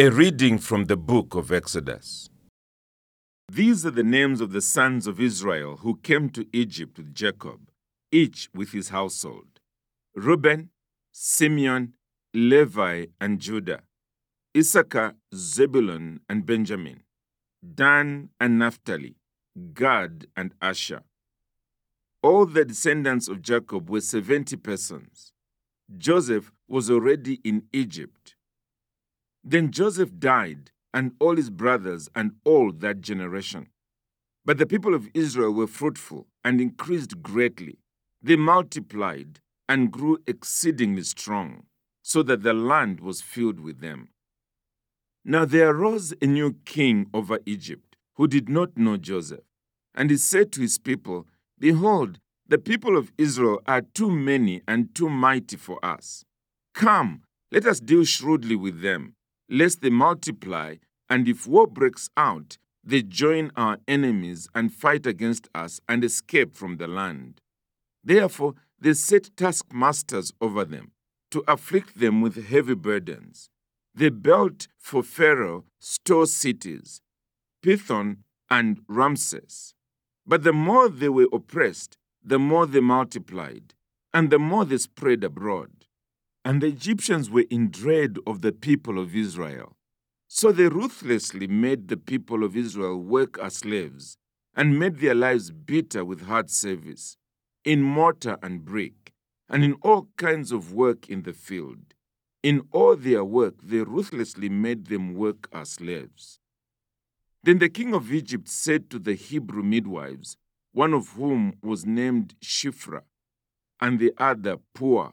A reading from the book of Exodus. These are the names of the sons of Israel who came to Egypt with Jacob, each with his household Reuben, Simeon, Levi, and Judah, Issachar, Zebulun, and Benjamin, Dan and Naphtali, Gad and Asher. All the descendants of Jacob were 70 persons. Joseph was already in Egypt. Then Joseph died, and all his brothers, and all that generation. But the people of Israel were fruitful and increased greatly. They multiplied and grew exceedingly strong, so that the land was filled with them. Now there arose a new king over Egypt, who did not know Joseph. And he said to his people, Behold, the people of Israel are too many and too mighty for us. Come, let us deal shrewdly with them, lest they multiply, and if war breaks out, they join our enemies and fight against us and escape from the land. Therefore, they set taskmasters over them to afflict them with heavy burdens. They built for Pharaoh store cities, Pithom and Raamses. But the more they were oppressed, the more they multiplied, and the more they spread abroad. And the Egyptians were in dread of the people of Israel. So they ruthlessly made the people of Israel work as slaves, and made their lives bitter with hard service, in mortar and brick, and in all kinds of work in the field. In all their work, they ruthlessly made them work as slaves. Then the king of Egypt said to the Hebrew midwives, one of whom was named Shiphrah, and the other Puah,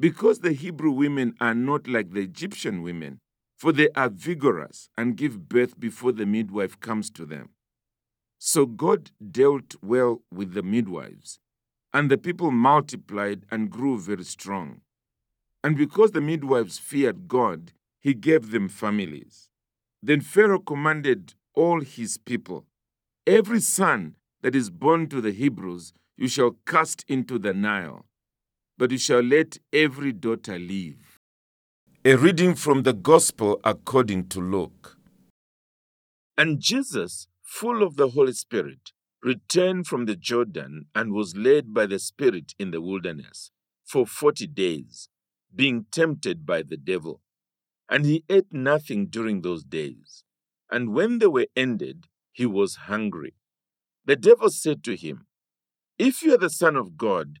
Because the Hebrew women are not like the Egyptian women, for they are vigorous and give birth before the midwife comes to them. So God dealt well with the midwives, and the people multiplied and grew very strong. And because the midwives feared God, he gave them families. Then Pharaoh commanded all his people Every son that is born to the Hebrews you shall cast into the Nile, but you shall let every daughter live. A reading from the Gospel according to Luke. And Jesus, full of the Holy Spirit, returned from the Jordan and was led by the Spirit in the wilderness for forty days, being tempted by the devil. And he ate nothing during those days. And when they were ended, he was hungry. The devil said to him, If you are the Son of God,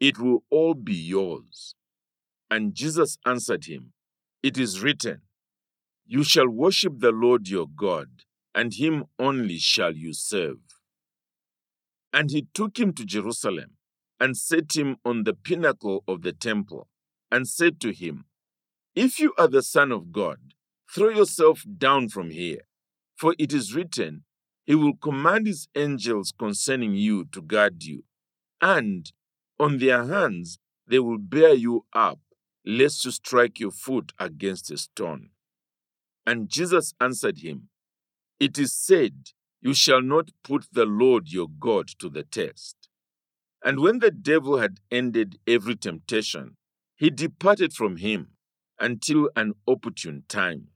it will all be yours. And Jesus answered him, It is written, You shall worship the Lord your God, and him only shall you serve. And he took him to Jerusalem, and set him on the pinnacle of the temple and said to him, If you are the Son of God, throw yourself down from here, for it is written, He will command His angels concerning you to guard you, and on their hands they will bear you up, lest you strike your foot against a stone. And Jesus answered him, It is said, You shall not put the Lord your God to the test. And when the devil had ended every temptation, he departed from him until an opportune time.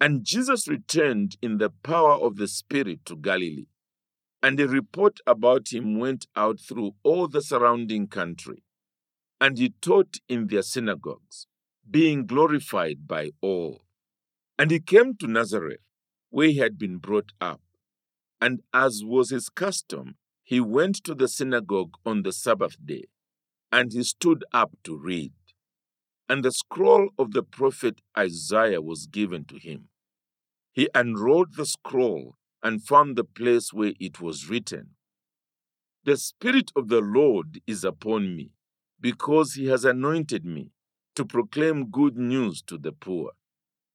And Jesus returned in the power of the Spirit to Galilee, and a report about him went out through all the surrounding country. And he taught in their synagogues, being glorified by all. And he came to Nazareth, where he had been brought up. And as was his custom, he went to the synagogue on the Sabbath day, and he stood up to read. And the scroll of the prophet Isaiah was given to him. He unrolled the scroll and found the place where it was written The Spirit of the Lord is upon me, because he has anointed me to proclaim good news to the poor.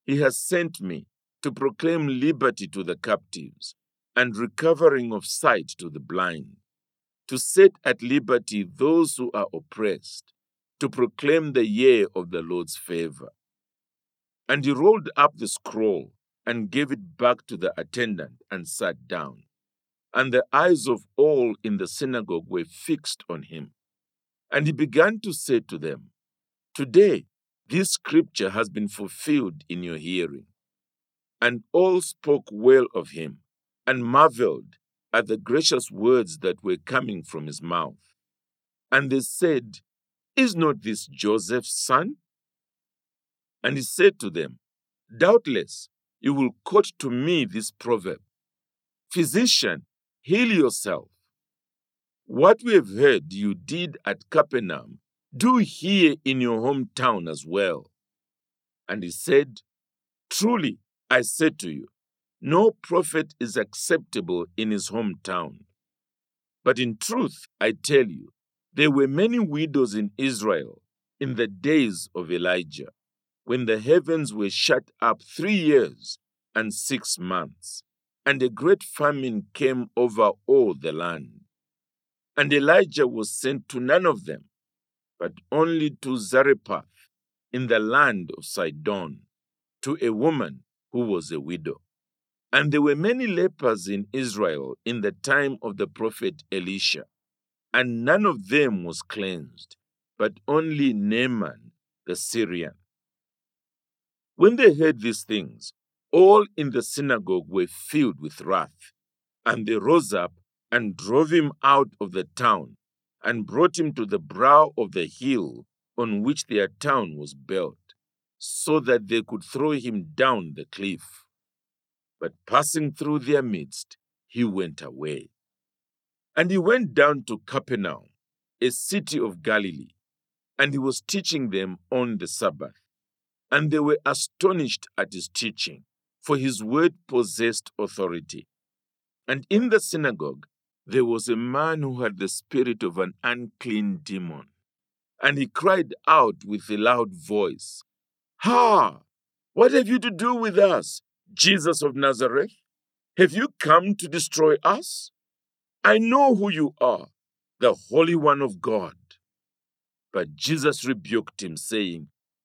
He has sent me to proclaim liberty to the captives and recovering of sight to the blind, to set at liberty those who are oppressed, to proclaim the year of the Lord's favor. And he rolled up the scroll and gave it back to the attendant and sat down. And the eyes of all in the synagogue were fixed on him. And he began to say to them, Today this scripture has been fulfilled in your hearing. And all spoke well of him and marveled at the gracious words that were coming from his mouth. And they said, Is not this Joseph's son? And he said to them, Doubtless you will quote to me this proverb Physician, heal yourself. What we have heard you did at Capernaum, do here in your hometown as well. And he said, Truly, I say to you, no prophet is acceptable in his hometown. But in truth, I tell you, there were many widows in Israel in the days of Elijah, when the heavens were shut up three years and six months, and a great famine came over all the land. And Elijah was sent to none of them, but only to Zarephath in the land of Sidon, to a woman who was a widow. And there were many lepers in Israel in the time of the prophet Elisha, and none of them was cleansed, but only Naaman the Syrian. When they heard these things, all in the synagogue were filled with wrath, and they rose up and drove him out of the town, and brought him to the brow of the hill on which their town was built, so that they could throw him down the cliff. But passing through their midst, he went away. And he went down to Capernaum, a city of Galilee, and he was teaching them on the Sabbath. And they were astonished at his teaching, for his word possessed authority. And in the synagogue, there was a man who had the spirit of an unclean demon. And he cried out with a loud voice, Ha! What have you to do with us, Jesus of Nazareth? Have you come to destroy us? I know who you are, the Holy One of God. But Jesus rebuked him, saying,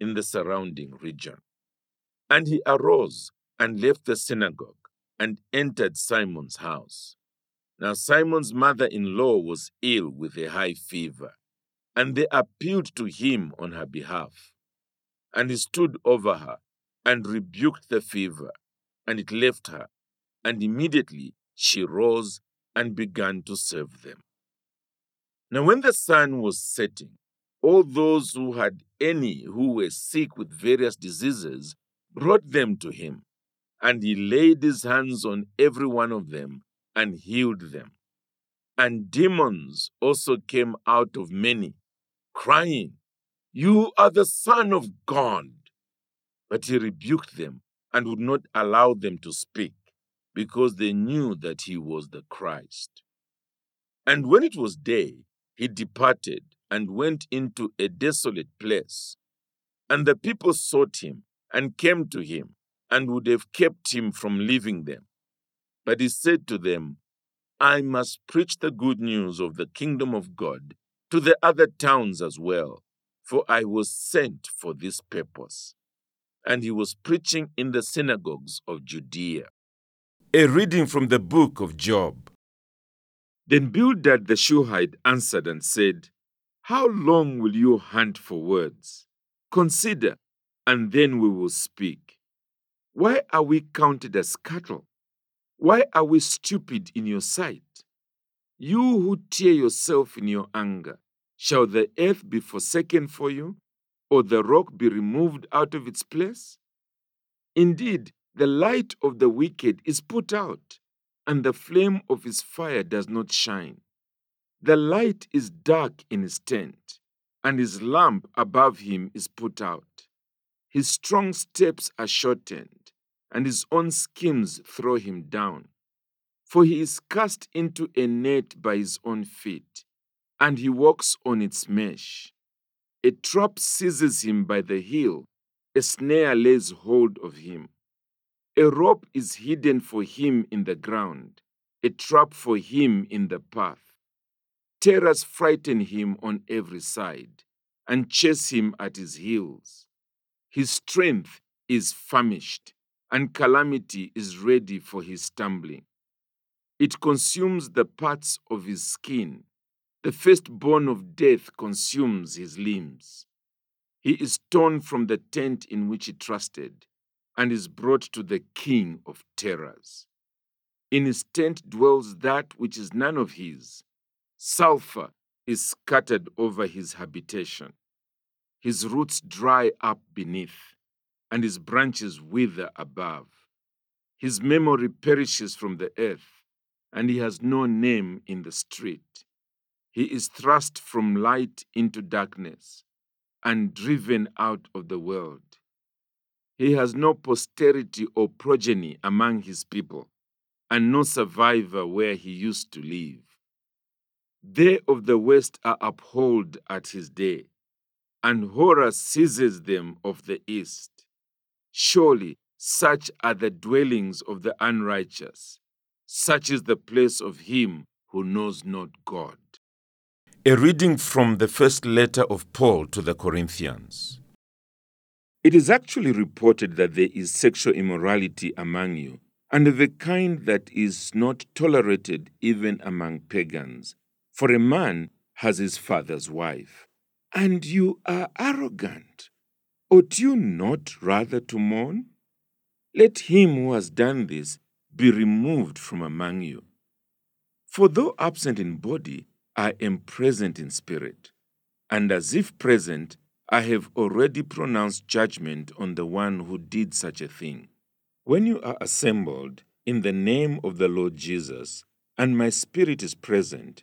in the surrounding region. And he arose and left the synagogue and entered Simon's house. Now, Simon's mother in law was ill with a high fever, and they appealed to him on her behalf. And he stood over her and rebuked the fever, and it left her, and immediately she rose and began to serve them. Now, when the sun was setting, all those who had any who were sick with various diseases brought them to him, and he laid his hands on every one of them and healed them. And demons also came out of many, crying, You are the Son of God. But he rebuked them and would not allow them to speak, because they knew that he was the Christ. And when it was day, he departed and went into a desolate place. And the people sought him and came to him and would have kept him from leaving them. But he said to them, I must preach the good news of the kingdom of God to the other towns as well, for I was sent for this purpose. and he was preaching in the synagogues of Judea. A reading from the book of Job. Then Bildad the Shuhite answered and said, How long will you hunt for words? Consider, and then we will speak. Why are we counted as cattle? Why are we stupid in your sight? You who tear yourself in your anger, shall the earth be forsaken for you, or the rock be removed out of its place? Indeed, the light of the wicked is put out, and the flame of his fire does not shine. The light is dark in his tent, and his lamp above him is put out. His strong steps are shortened, and his own schemes throw him down. For he is cast into a net by his own feet, and he walks on its mesh. A trap seizes him by the heel, a snare lays hold of him. A rope is hidden for him in the ground, a trap for him in the path. Terrors frighten him on every side and chase him at his heels. His strength is famished, and calamity is ready for his stumbling. It consumes the parts of his skin. The firstborn of death consumes his limbs. He is torn from the tent in which he trusted and is brought to the king of terrors. In his tent dwells that which is none of his. Sulfur is scattered over his habitation. His roots dry up beneath, and his branches wither above. His memory perishes from the earth, and he has no name in the street. He is thrust from light into darkness and driven out of the world. He has no posterity or progeny among his people, and no survivor where he used to live. They of the west are upheld at his day, and horror seizes them of the east. Surely such are the dwellings of the unrighteous, such is the place of him who knows not God. A reading from the first letter of Paul to the Corinthians. It is actually reported that there is sexual immorality among you, and a kind that is not tolerated even among pagans. For a man has his father's wife, and you are arrogant. Ought you not rather to mourn? Let him who has done this be removed from among you. For though absent in body, I am present in spirit, and as if present, I have already pronounced judgment on the one who did such a thing. When you are assembled in the name of the Lord Jesus, and my spirit is present,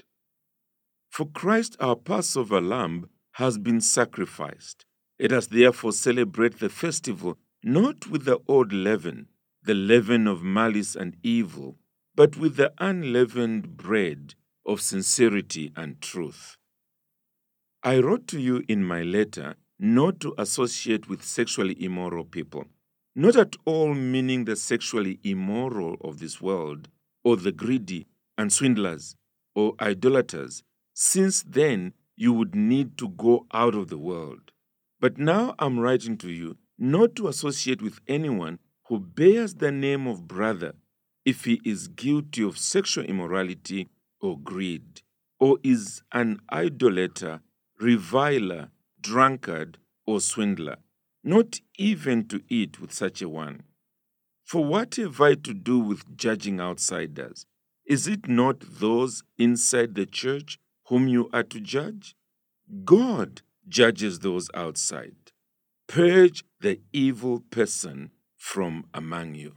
For Christ, our Passover lamb, has been sacrificed. Let us therefore celebrate the festival not with the old leaven, the leaven of malice and evil, but with the unleavened bread of sincerity and truth. I wrote to you in my letter not to associate with sexually immoral people, not at all meaning the sexually immoral of this world, or the greedy and swindlers, or idolaters, since then you would need to go out of the world. But now I'm writing to you not to associate with anyone who bears the name of brother if he is guilty of sexual immorality or greed, or is an idolater, reviler, drunkard, or swindler, not even to eat with such a one. For what have I to do with judging outsiders? Is it not those inside the church whom you are to judge? God judges those outside. Purge the evil person from among you.